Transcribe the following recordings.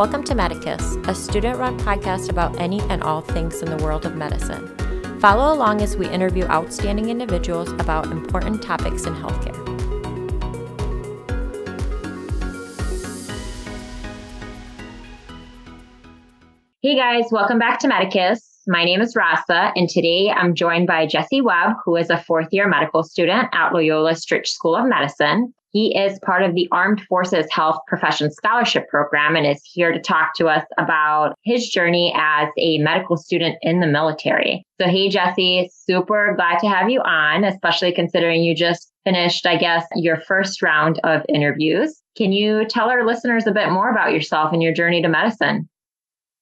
Welcome to Medicus, a student run podcast about any and all things in the world of medicine. Follow along as we interview outstanding individuals about important topics in healthcare. Hey guys, welcome back to Medicus. My name is Rasa, and today I'm joined by Jesse Webb, who is a fourth year medical student at Loyola Stritch School of Medicine. He is part of the Armed Forces Health Profession Scholarship Program and is here to talk to us about his journey as a medical student in the military. So, hey, Jesse, super glad to have you on, especially considering you just finished, I guess, your first round of interviews. Can you tell our listeners a bit more about yourself and your journey to medicine?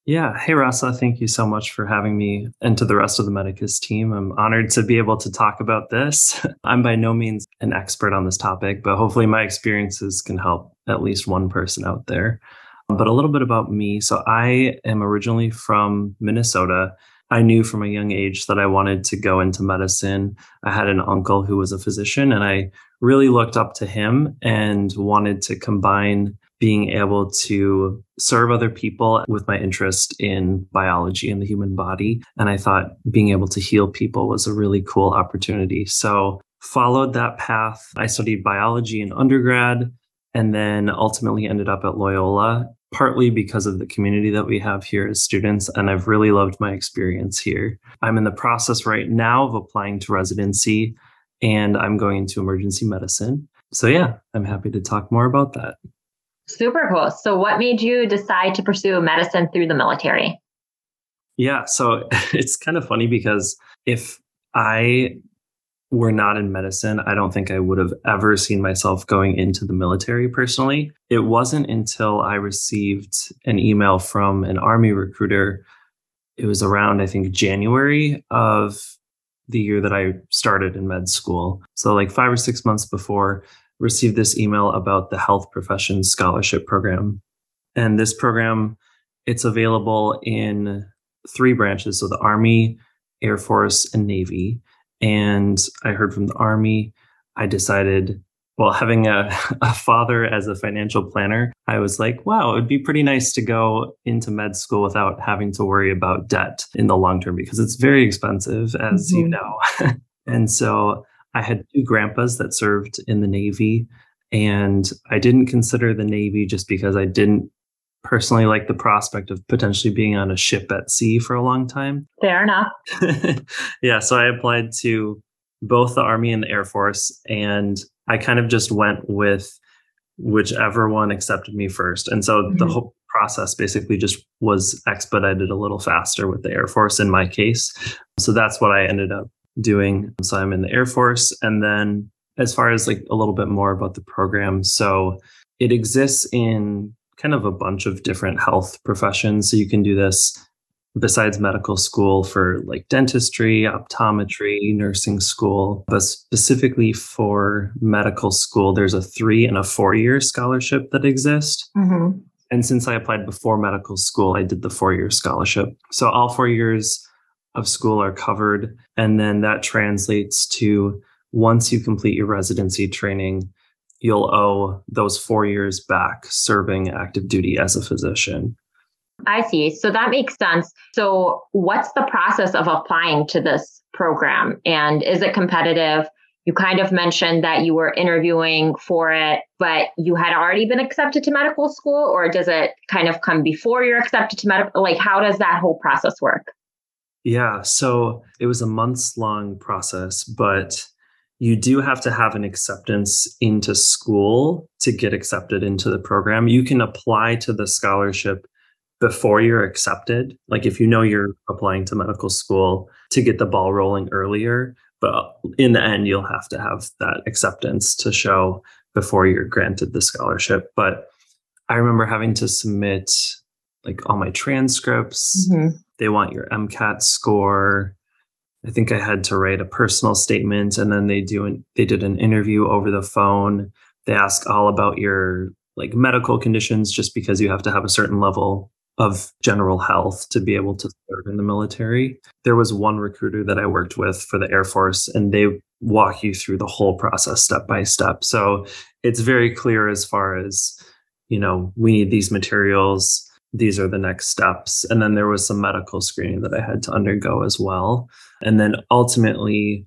Yeah. Hey, Rasa. Thank you so much for having me and to the rest of the Medicus team. I'm honored to be able to talk about this. I'm by no means an expert on this topic, but hopefully my experiences can help at least one person out there. But a little bit about me. So I am originally from Minnesota. I knew from a young age that I wanted to go into medicine. I had an uncle who was a physician, and I really looked up to him and wanted to combine being able to serve other people with my interest in biology and the human body. And I thought being able to heal people was a really cool opportunity. So followed that path. I studied biology in undergrad and then ultimately ended up at Loyola, partly because of the community that we have here as students. And I've really loved my experience here. I'm in the process right now of applying to residency and I'm going into emergency medicine. So, yeah, I'm happy to talk more about that. Super cool. So, what made you decide to pursue medicine through the military? Yeah, so it's kind of funny because if I were not in medicine, I don't think I would have ever seen myself going into the military personally. It wasn't until I received an email from an Army recruiter. It was around, I think, January of the year that I started in med school. So, like five or six months before, received this email about the Health Professions Scholarship Program. And this program, it's available in three branches. So the Army, Air Force, and Navy. And I heard from the Army, I decided, well, having a, a father as a financial planner, I was like, wow, it would be pretty nice to go into med school without having to worry about debt in the long term because it's very expensive, as mm-hmm. you know. and so I had two grandpas that served in the Navy, and I didn't consider the Navy just because I didn't personally like the prospect of potentially being on a ship at sea for a long time. Fair enough. yeah, so I applied to both the Army and the Air Force, and I kind of just went with whichever one accepted me first. And so mm-hmm. the whole process basically just was expedited a little faster with the Air Force in my case. So that's what I ended up doing. So I'm in the Air Force. And then as far as like a little bit more about the program, so it exists in kind of a bunch of different health professions. So you can do this besides medical school for like dentistry, optometry, nursing school, but specifically for medical school, there's a three and a four year scholarship that exists. Mm-hmm. And since I applied before medical school, I did the four year scholarship. So all four years of school are covered. And then that translates to once you complete your residency training, you'll owe those four years back serving active duty as a physician. I see. So that makes sense. So, what's the process of applying to this program? And is it competitive? You kind of mentioned that you were interviewing for it, but you had already been accepted to medical school, or does it kind of come before you're accepted to medical? Like, how does that whole process work? Yeah. So it was a months long process, but you do have to have an acceptance into school to get accepted into the program. You can apply to the scholarship before you're accepted. Like if you know you're applying to medical school to get the ball rolling earlier, but uh, in the end, you'll have to have that acceptance to show before you're granted the scholarship. But I remember having to submit like all my transcripts. Mm-hmm. They want your MCAT score. I think I had to write a personal statement, and then they do an, they did an interview over the phone. They ask all about your like medical conditions, just because you have to have a certain level of general health to be able to serve in the military. There was one recruiter that I worked with for the Air Force, and they walk you through the whole process step by step. So it's very clear as far as, you know, we need these materials these are the next steps. And then there was some medical screening that I had to undergo as well. And then ultimately,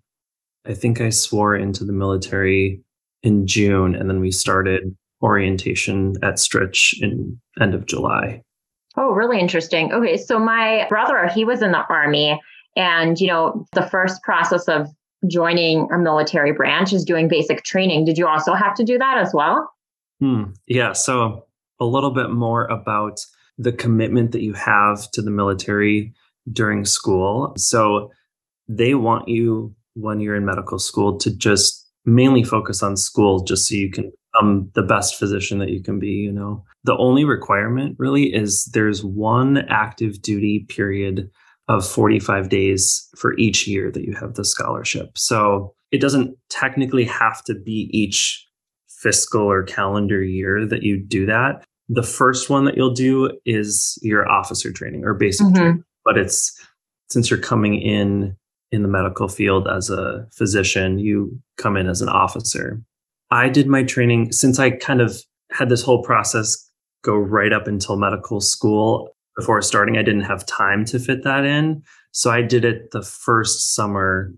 I think I swore into the military in June, and then we started orientation at Stritch in end of July. Oh, really interesting. Okay, so my brother, he was in the army, and you know, the first process of joining a military branch is doing basic training. Did you also have to do that as well? Hmm. Yeah. So a little bit more about the commitment that you have to the military during school. So they want you when you're in medical school to just mainly focus on school just so you can become the best physician that you can be, you know. The only requirement really is there's one active duty period of 45 days for each year that you have the scholarship. So it doesn't technically have to be each fiscal or calendar year that you do that. The first one that you'll do is your officer training or basic mm-hmm. training, but it's since you're coming in in the medical field as a physician, you come in as an officer. I did my training since I kind of had this whole process go right up until medical school before starting. I didn't have time to fit that in. So I did it the first summer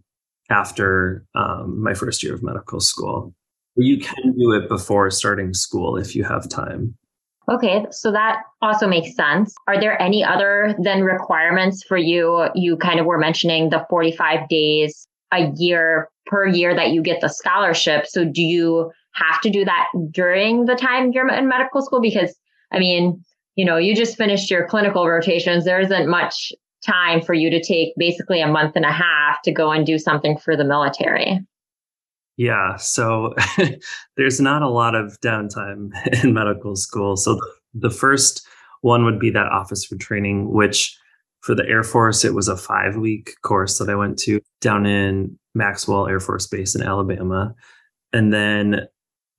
after um, my first year of medical school. You can do it before starting school if you have time. Okay, so that also makes sense. Are there any other than requirements for you? You kind of were mentioning the 45 days a year per year that you get the scholarship. So do you have to do that during the time you're in medical school? Because I mean, you know, you just finished your clinical rotations. There isn't much time for you to take basically a month and a half to go and do something for the military. Yeah, so there's not a lot of downtime in medical school. So the, first one would be that officer training, which for the Air Force, it was a five week course that I went to down in Maxwell Air Force Base in Alabama. And then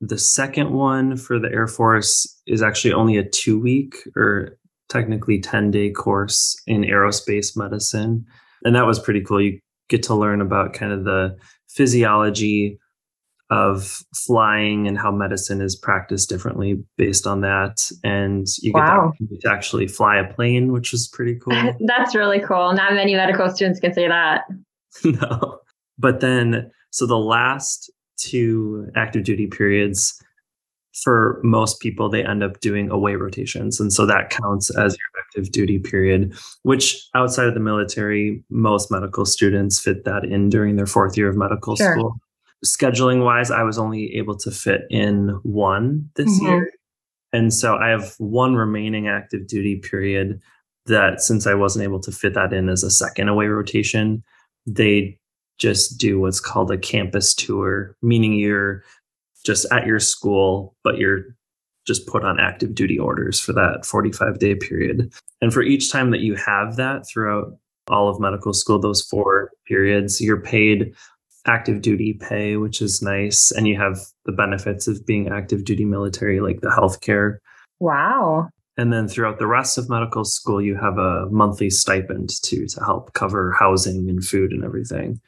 the second one for the Air Force is actually only a two week or technically 10 day course in aerospace medicine. And that was pretty cool. You get to learn about kind of the physiology of flying and how medicine is practiced differently based on that. And you get wow. to actually fly a plane, which is pretty cool. That's really cool. Not many medical students can say that. no. But then, so the last two active duty periods, for most people, they end up doing away rotations. And so that counts as your active duty period, which outside of the military, most medical students fit that in during their fourth year of medical sure. school scheduling wise, I was only able to fit in one this mm-hmm. year. And so I have one remaining active duty period that since I wasn't able to fit that in as a second away rotation, they just do what's called a campus tour, meaning you're just at your school, but you're just put on active duty orders for that 45 day period. And for each time that you have that throughout all of medical school, those four periods, you're paid active duty pay, which is nice. And you have the benefits of being active duty military, like the healthcare. Wow. And then throughout the rest of medical school, you have a monthly stipend too to help cover housing and food and everything.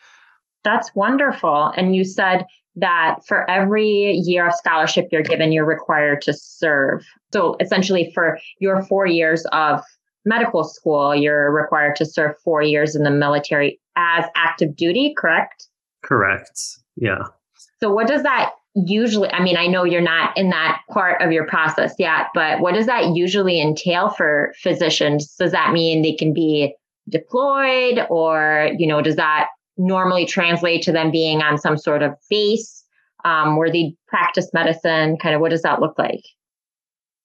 That's wonderful. And you said that for every year of scholarship you're given, you're required to serve. So essentially, for your four years of medical school, you're required to serve four years in the military as active duty, correct? Correct. Yeah. So what does that usually I mean I know you're not in that part of your process yet, but what does that usually entail for physicians? Does that mean they can be deployed or you know does that normally translate to them being on some sort of base um, where they practice medicine? Kind of what does that look like?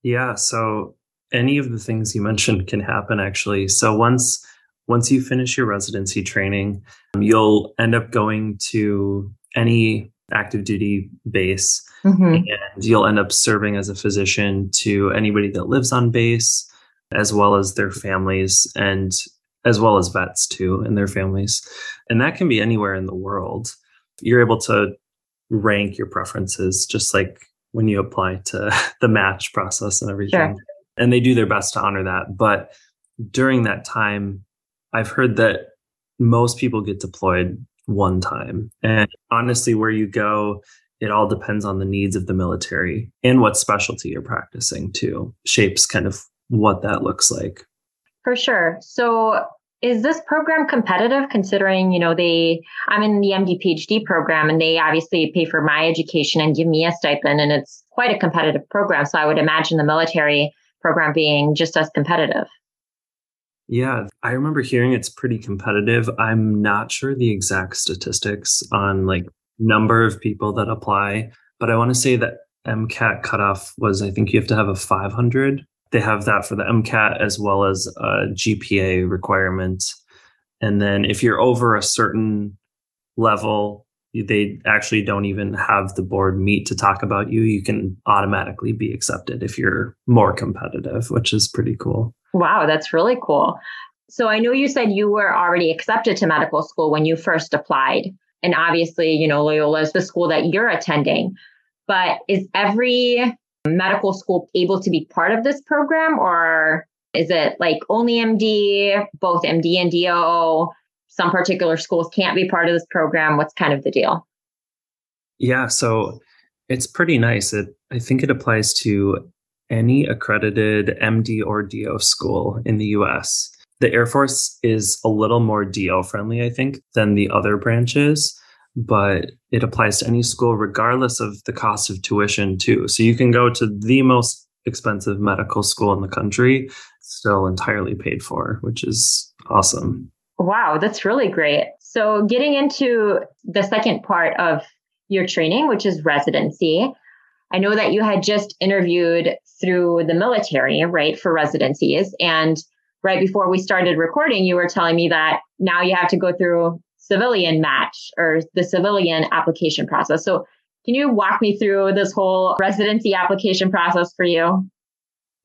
Yeah, so any of the things you mentioned can happen actually. So once once you finish your residency training, you'll end up going to any active duty base mm-hmm. and you'll end up serving as a physician to anybody that lives on base as well as their families and as well as vets too and their families and that can be anywhere in the world you're able to rank your preferences just like when you apply to the match process and everything sure. and they do their best to honor that but during that time I've heard that most people get deployed one time. And honestly, where you go, it all depends on the needs of the military and what specialty you're practicing too, shapes kind of what that looks like. For sure. So is this program competitive considering, you know, they, I'm in the MD PhD program and they obviously pay for my education and give me a stipend and it's quite a competitive program. So I would imagine the military program being just as competitive. Yeah, I remember hearing it's pretty competitive. I'm not sure the exact statistics on like number of people that apply, but I want to say that MCAT cutoff was I think you have to have a 500 they have that for the MCAT as well as a GPA requirement. And then if you're over a certain level, they actually don't even have the board meet to talk about you. You can automatically be accepted if you're more competitive, which is pretty cool. Wow, that's really cool. So I know you said you were already accepted to medical school when you first applied. And obviously, you know, Loyola is the school that you're attending. But is every medical school able to be part of this program or is it like only MD, both MD and DO? Some particular schools can't be part of this program. What's kind of the deal? Yeah, so it's pretty nice. It I think it applies to any accredited MD or DO school in the US. The Air Force is a little more DO friendly, I think, than the other branches but it applies to any school regardless of the cost of tuition too. So you can go to the most expensive medical school in the country still entirely paid for, which is awesome. Wow, that's really great. So getting into the second part of your training, which is residency. I know that you had just interviewed through the military, right, for residencies. And right before we started recording, you were telling me that now you have to go through civilian match or the civilian application process. So, can you walk me through this whole residency application process for you?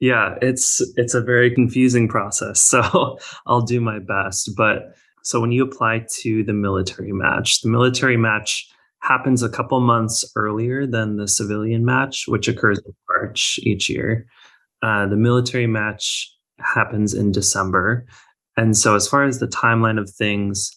Yeah, it's it's a very confusing process. So, I'll do my best, but so when you apply to the military match, the military match happens a couple months earlier than the civilian match, which occurs in March each year. Uh, the military match happens in December. And so, as far as the timeline of things,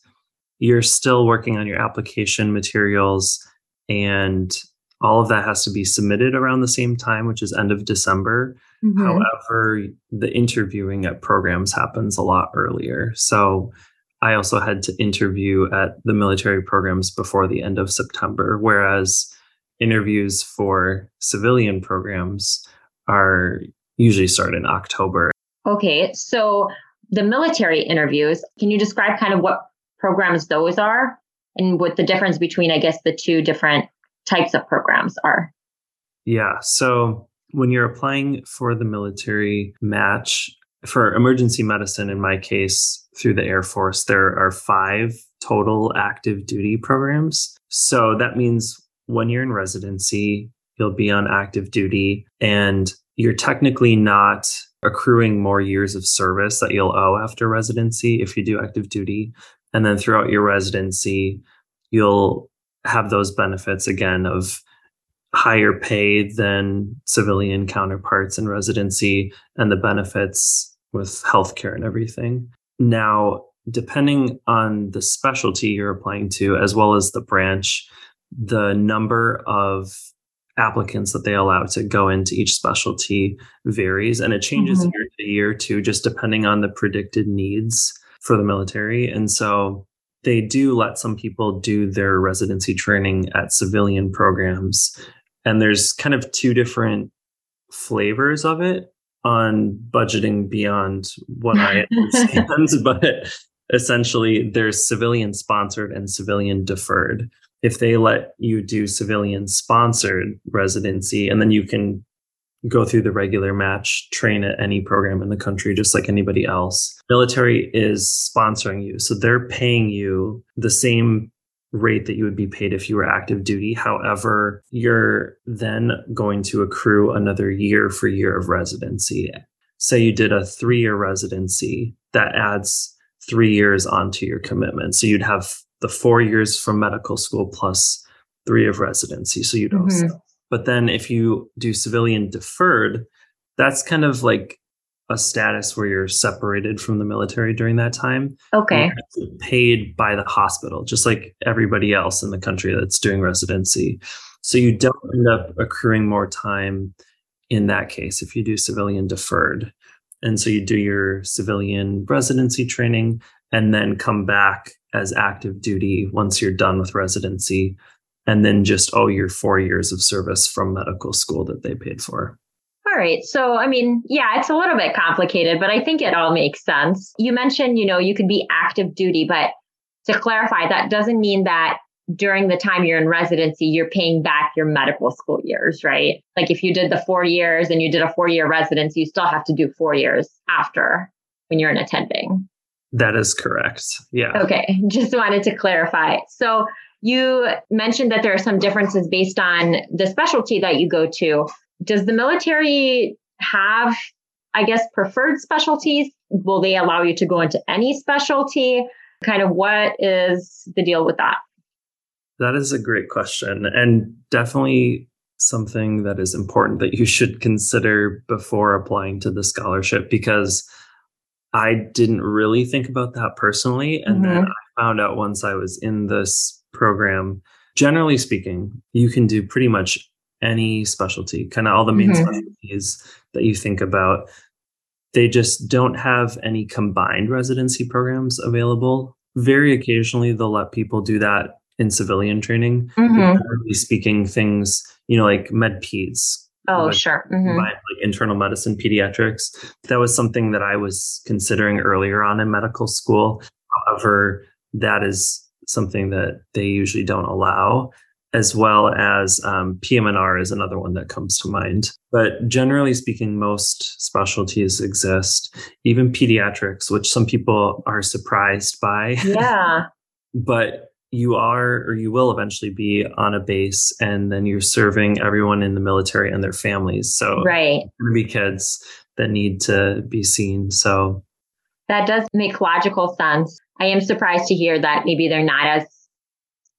you're still working on your application materials and all of that has to be submitted around the same time which is end of december mm-hmm. however the interviewing at programs happens a lot earlier so i also had to interview at the military programs before the end of september whereas interviews for civilian programs are usually start in october okay so the military interviews can you describe kind of what programs those are and what the difference between, I guess, the two different types of programs are. Yeah. So when you're applying for the military match, for emergency medicine, in my case, through the Air Force, there are five total active duty programs. So that means when you're in residency, you'll be on active duty and you're technically not accruing more years of service that you'll owe after residency if you do active duty. And then throughout your residency, you'll have those benefits again of higher pay than civilian counterparts in residency and the benefits with healthcare and everything. Now, depending on the specialty you're applying to, as well as the branch, the number of applicants that they allow to go into each specialty varies and it changes mm-hmm. year to year too, just depending on the predicted needs for the military. And so they do let some people do their residency training at civilian programs. And there's kind of two different flavors of it on budgeting beyond what I understand, but essentially there's civilian sponsored and civilian deferred. If they let you do civilian sponsored residency and then you can go through the regular match, train at any program in the country, just like anybody else. Military is sponsoring you. So they're paying you the same rate that you would be paid if you were active duty. However, you're then going to accrue another year for year of residency. Say you did a three year residency, that adds three years onto your commitment. So you'd have the four years from medical school plus three of residency. So you'd mm-hmm. But then if you do civilian deferred, that's kind of like a status where you're separated from the military during that time. Okay. Paid by the hospital, just like everybody else in the country that's doing residency. So you don't end up accruing more time in that case if you do civilian deferred. And so you do your civilian residency training and then come back as active duty once you're done with residency and then just owe your four years of service from medical school that they paid for. All right. So, I mean, yeah, it's a little bit complicated, but I think it all makes sense. You mentioned, you know, you could be active duty, but to clarify, that doesn't mean that during the time you're in residency, you're paying back your medical school years, right? Like if you did the four years and you did a four year residency, you still have to do four years after when you're in attending. That is correct. Yeah. Okay. Just wanted to clarify. So you mentioned that there are some differences based on the specialty that you go to. Does the military have, I guess, preferred specialties? Will they allow you to go into any specialty? Kind of what is the deal with that? That is a great question. And definitely something that is important that you should consider before applying to the scholarship because I didn't really think about that personally. And mm-hmm. then I found out once I was in this program, generally speaking, you can do pretty much any specialty, kind of all the main mm-hmm. specialties that you think about. They just don't have any combined residency programs available. Very occasionally, they'll let people do that in civilian training. Mm-hmm. Generally speaking, things, you know, like med peds, Oh, like, sure. Mm-hmm. like internal medicine, pediatrics. That was something that I was considering earlier on in medical school. However, that is something that they usually don't allow, as well as um, PM&R is another one that comes to mind. But generally speaking, most specialties exist, even pediatrics, which some people are surprised by. Yeah. but you are or you will eventually be on a base and then you're serving everyone in the military and their families so right be kids that need to be seen so that does make logical sense i am surprised to hear that maybe they're not as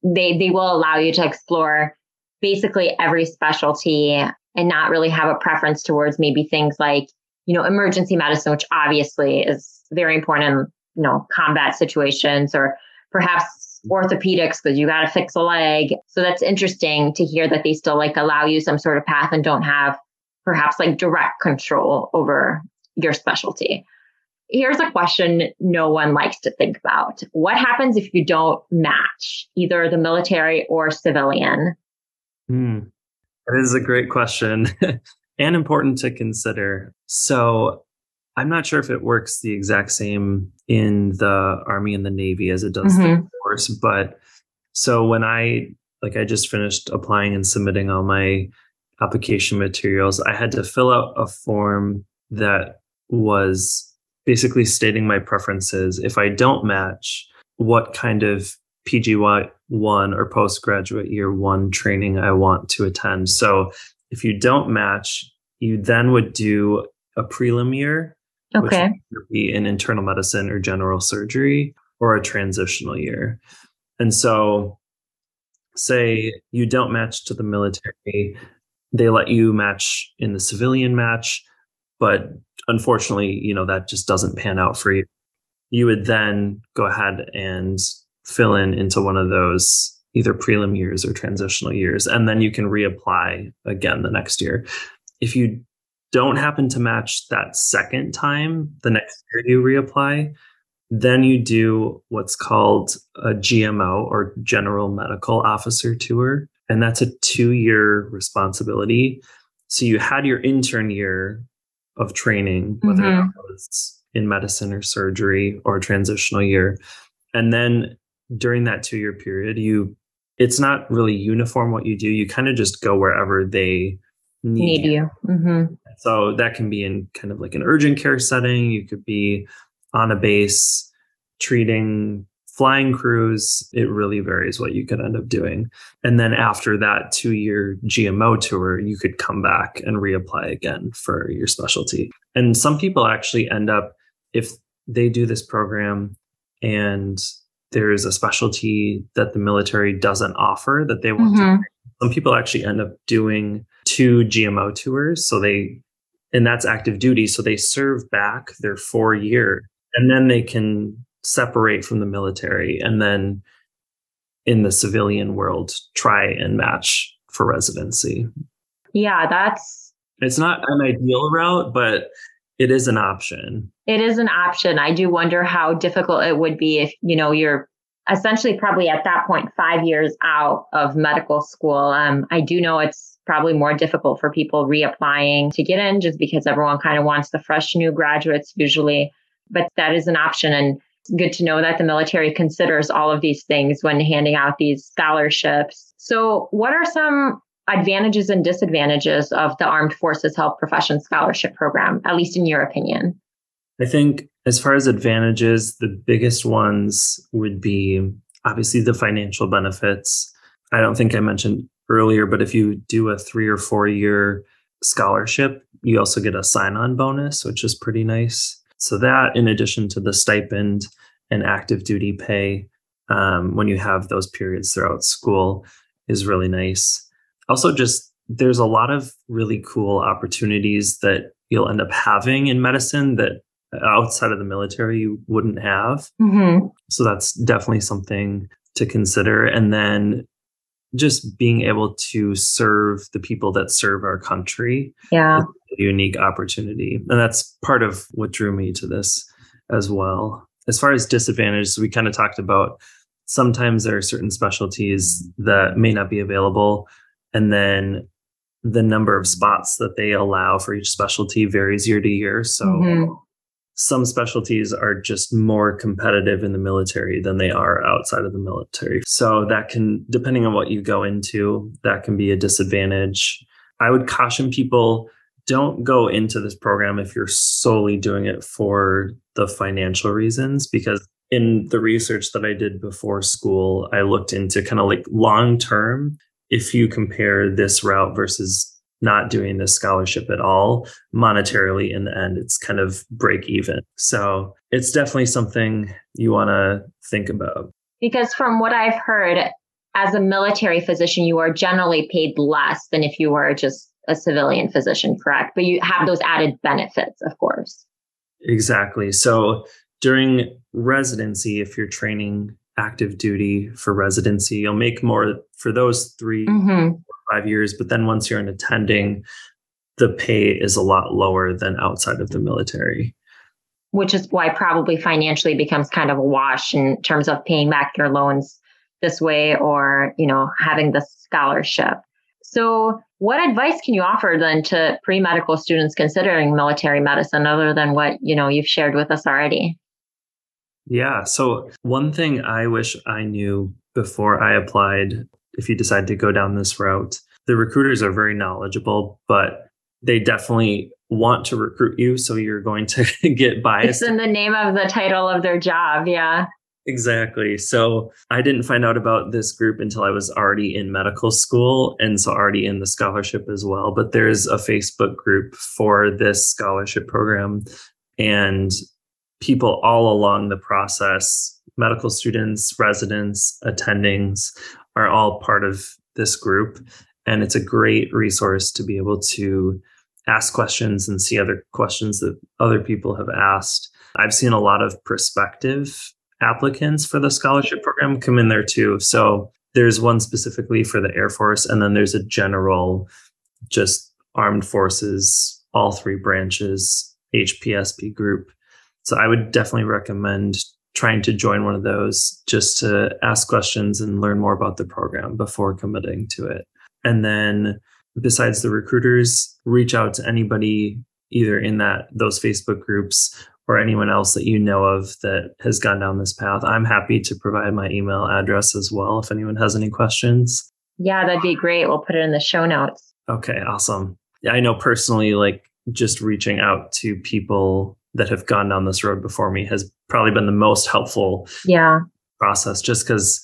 they they will allow you to explore basically every specialty and not really have a preference towards maybe things like you know emergency medicine which obviously is very important in you know combat situations or perhaps orthopedics because you got to fix a leg. So that's interesting to hear that they still like allow you some sort of path and don't have perhaps like direct control over your specialty. Here's a question no one likes to think about. What happens if you don't match either the military or civilian? Hmm. That is a great question and important to consider. So, I'm not sure if it works the exact same in the Army and the Navy as it does mm-hmm. the Air Force, but so when I like I just finished applying and submitting all my application materials, I had to fill out a form that was basically stating my preferences. If I don't match, what kind of PGY one or postgraduate year one training I want to attend. So if you don't match, you then would do a prelim year Okay. Which be in internal medicine or general surgery or a transitional year. And so, say you don't match to the military, they let you match in the civilian match, but unfortunately, you know, that just doesn't pan out for you. You would then go ahead and fill in into one of those either prelim years or transitional years, and then you can reapply again the next year. If you don't happen to match that second time, the next year you reapply, then you do what's called a GMO or General Medical Officer Tour. And that's a two year responsibility. So you had your intern year of training, whether mm-hmm. it was in medicine or surgery or transitional year. And then during that two year period, you it's not really uniform what you do. You kind of just go wherever they need, need you. you. Mm-hmm. So that can be in kind of like an urgent care setting. You could be on a base treating flying crews. It really varies what you could end up doing. And then after that two year GMO tour, you could come back and reapply again for your specialty. And some people actually end up, if they do this program and there's a specialty that the military doesn't offer that they want mm-hmm. to some people actually end up doing two GMO tours. So they, and that's active duty. So they serve back their four year and then they can separate from the military and then in the civilian world try and match for residency. Yeah, that's it's not an ideal route, but it is an option. It is an option. I do wonder how difficult it would be if, you know, you're essentially probably at that point five years out of medical school. Um, I do know it's probably more difficult for people reapplying to get in just because everyone kind of wants the fresh new graduates usually. But that is an option. And good to know that the military considers all of these things when handing out these scholarships. So, what are some advantages and disadvantages of the Armed Forces Health Profession Scholarship Program, at least in your opinion? I think as far as advantages, the biggest ones would be obviously the financial benefits. I don't think I mentioned earlier, but if you do a three or four year scholarship, you also get a sign on bonus, which is pretty nice. So, that in addition to the stipend and active duty pay um, when you have those periods throughout school is really nice. Also, just there's a lot of really cool opportunities that you'll end up having in medicine that outside of the military you wouldn't have. Mm-hmm. So that's definitely something to consider. And then just being able to serve the people that serve our country. Yeah. unique opportunity. And that's part of what drew me to this as well. As far as disadvantages, we kind of talked about sometimes there are certain specialties that may not be available. And then the number of spots that they allow for each specialty varies year to year. So mm-hmm some specialties are just more competitive in the military than they are outside of the military. So that can, depending on what you go into, that can be a disadvantage. I would caution people don't go into this program if you're solely doing it for the financial reasons, because in the research that I did before school, I looked into kind of like long term. If you compare this route versus not doing this scholarship at all monetarily in the end it's kind of break even so it's definitely something you want to think about because from what i've heard as a military physician you are generally paid less than if you were just a civilian physician correct but you have those added benefits of course exactly so during residency if you're training active duty for residency you'll make more for those 3 mm-hmm five years. But then once you're in attending, the pay is a lot lower than outside of the military. Which is why probably financially becomes kind of a wash in terms of paying back your loans this way or, you know, having the scholarship. So what advice can you offer then to pre-medical students considering military medicine other than what, you know, you've shared with us already? Yeah. So one thing I wish I knew before I applied if you decide to go down this route. The recruiters are very knowledgeable, but they definitely want to recruit you. So you're going to get biased. It's in the name of the title of their job. Yeah. Exactly. So I didn't find out about this group until I was already in medical school and so already in the scholarship as well. But there's a Facebook group for this scholarship program and people all along the process medical students, residents, attendings are all part of this group. And it's a great resource to be able to ask questions and see other questions that other people have asked. I've seen a lot of prospective applicants for the scholarship program come in there too. So there's one specifically for the Air Force, and then there's a general, just armed forces, all three branches, HPSP group. So I would definitely recommend trying to join one of those just to ask questions and learn more about the program before committing to it. And then besides the recruiters, reach out to anybody either in that those Facebook groups or anyone else that you know of that has gone down this path. I'm happy to provide my email address as well if anyone has any questions. Yeah, that'd be great. We'll put it in the show notes. Okay, awesome. Yeah, I know personally like just reaching out to people that have gone down this road before me has probably been the most helpful yeah process just because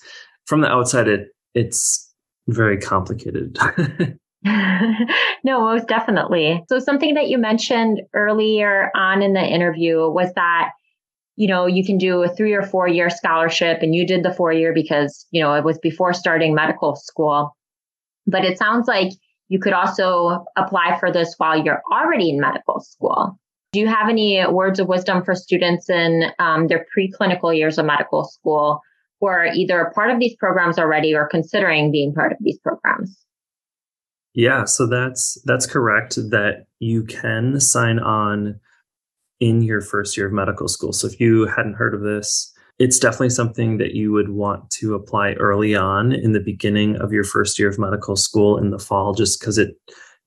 from the outside it it's very complicated no most definitely. So something that you mentioned earlier on in the interview was that you know you can do a three or four year scholarship and you did the four year because you know it was before starting medical school. But it sounds like you could also apply for this while you're already in medical school. Do you have any words of wisdom for students in um, their preclinical years of medical school who are either part of these programs already or considering being part of these programs? Yeah, so that's that's correct that you can sign on in your first year of medical school. So if you hadn't heard of this, it's definitely something that you would want to apply early on in the beginning of your first year of medical school in the fall, just because it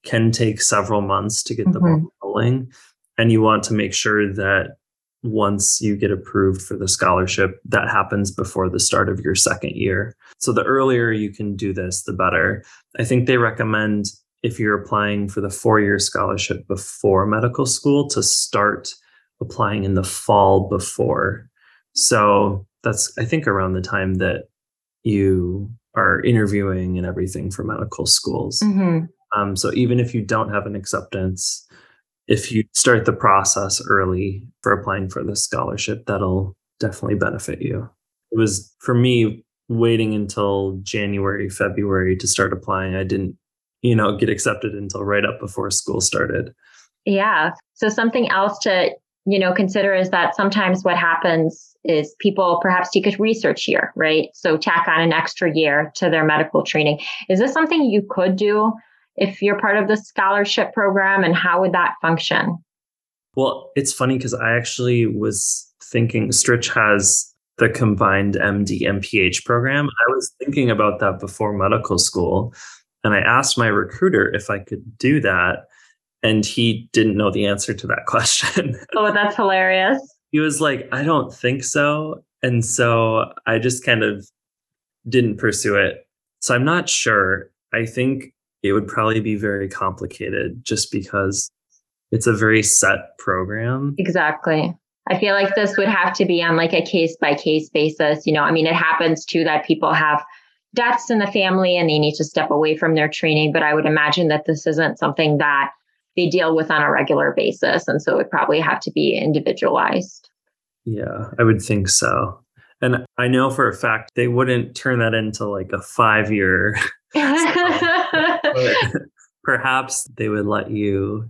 can take several months to get mm-hmm. the ball mm-hmm. rolling. And you want to make sure that once you get approved for the scholarship, that happens before the start of your second year. So the earlier you can do this, the better. I think they recommend if you're applying for the four year scholarship before medical school to start applying in the fall before. So that's, I think, around the time that you are interviewing and everything for medical schools. Mm-hmm. Um, so even if you don't have an acceptance, if you start the process early for applying for the scholarship, that'll definitely benefit you. It was for me waiting until January, February to start applying. I didn't, you know, get accepted until right up before school started. Yeah. So something else to, you know, consider is that sometimes what happens is people perhaps take a research year, right? So tack on an extra year to their medical training. Is this something you could do if you're part of the scholarship program and how would that function? Well, it's funny because I actually was thinking Stritch has the combined MD MPH program. I was thinking about that before medical school. And I asked my recruiter if I could do that. And he didn't know the answer to that question. Oh, that's hilarious. he was like, I don't think so. And so I just kind of didn't pursue it. So I'm not sure. I think it would probably be very complicated just because it's a very set program. Exactly. I feel like this would have to be on like a case by case basis. You know, I mean, it happens too that people have deaths in the family and they need to step away from their training. But I would imagine that this isn't something that they deal with on a regular basis. And so it would probably have to be individualized. Yeah, I would think so. And I know for a fact they wouldn't turn that into like a five year perhaps they would let you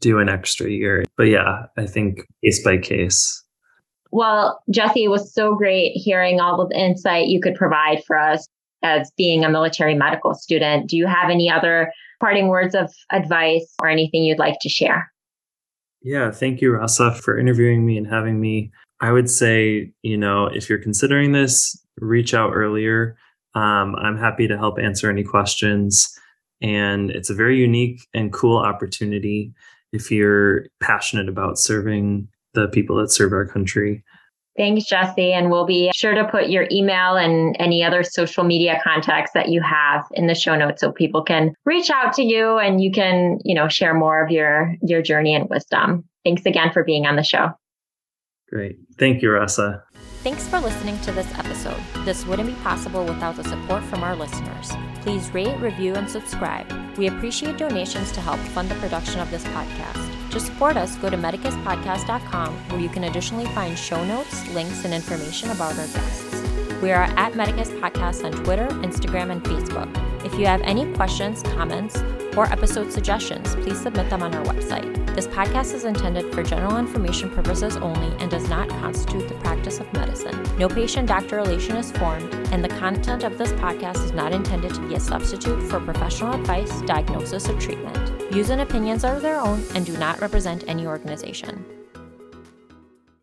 do an extra year. But yeah, I think case by case. Well, Jesse, it was so great hearing all of the insight you could provide for us as being a military medical student. Do you have any other parting words of advice or anything you'd like to share? Yeah, thank you, Rasa, for interviewing me and having me. I would say, you know, if you're considering this, reach out earlier. Um, I'm happy to help answer any questions. And it's a very unique and cool opportunity if you're passionate about serving the people that serve our country. Thanks, Jesse. And we'll be sure to put your email and any other social media contacts that you have in the show notes so people can reach out to you and you can, you know, share more of your your journey and wisdom. Thanks again for being on the show. Great. Thank you, Rasa. Thanks for listening to this episode. This wouldn't be possible without the support from our listeners. Please rate, review, and subscribe. We appreciate donations to help fund the production of this podcast. To support us, go to medicuspodcast.com where you can additionally find show notes, links, and information about our guests. We are at Medicus Podcast on Twitter, Instagram, and Facebook. If you have any questions, comments, or episode suggestions, please submit them on our website. This podcast is intended for general information purposes only and does not constitute the practice of medicine. No patient doctor relation is formed, and the content of this podcast is not intended to be a substitute for professional advice, diagnosis, or treatment. Views and opinions are their own and do not represent any organization.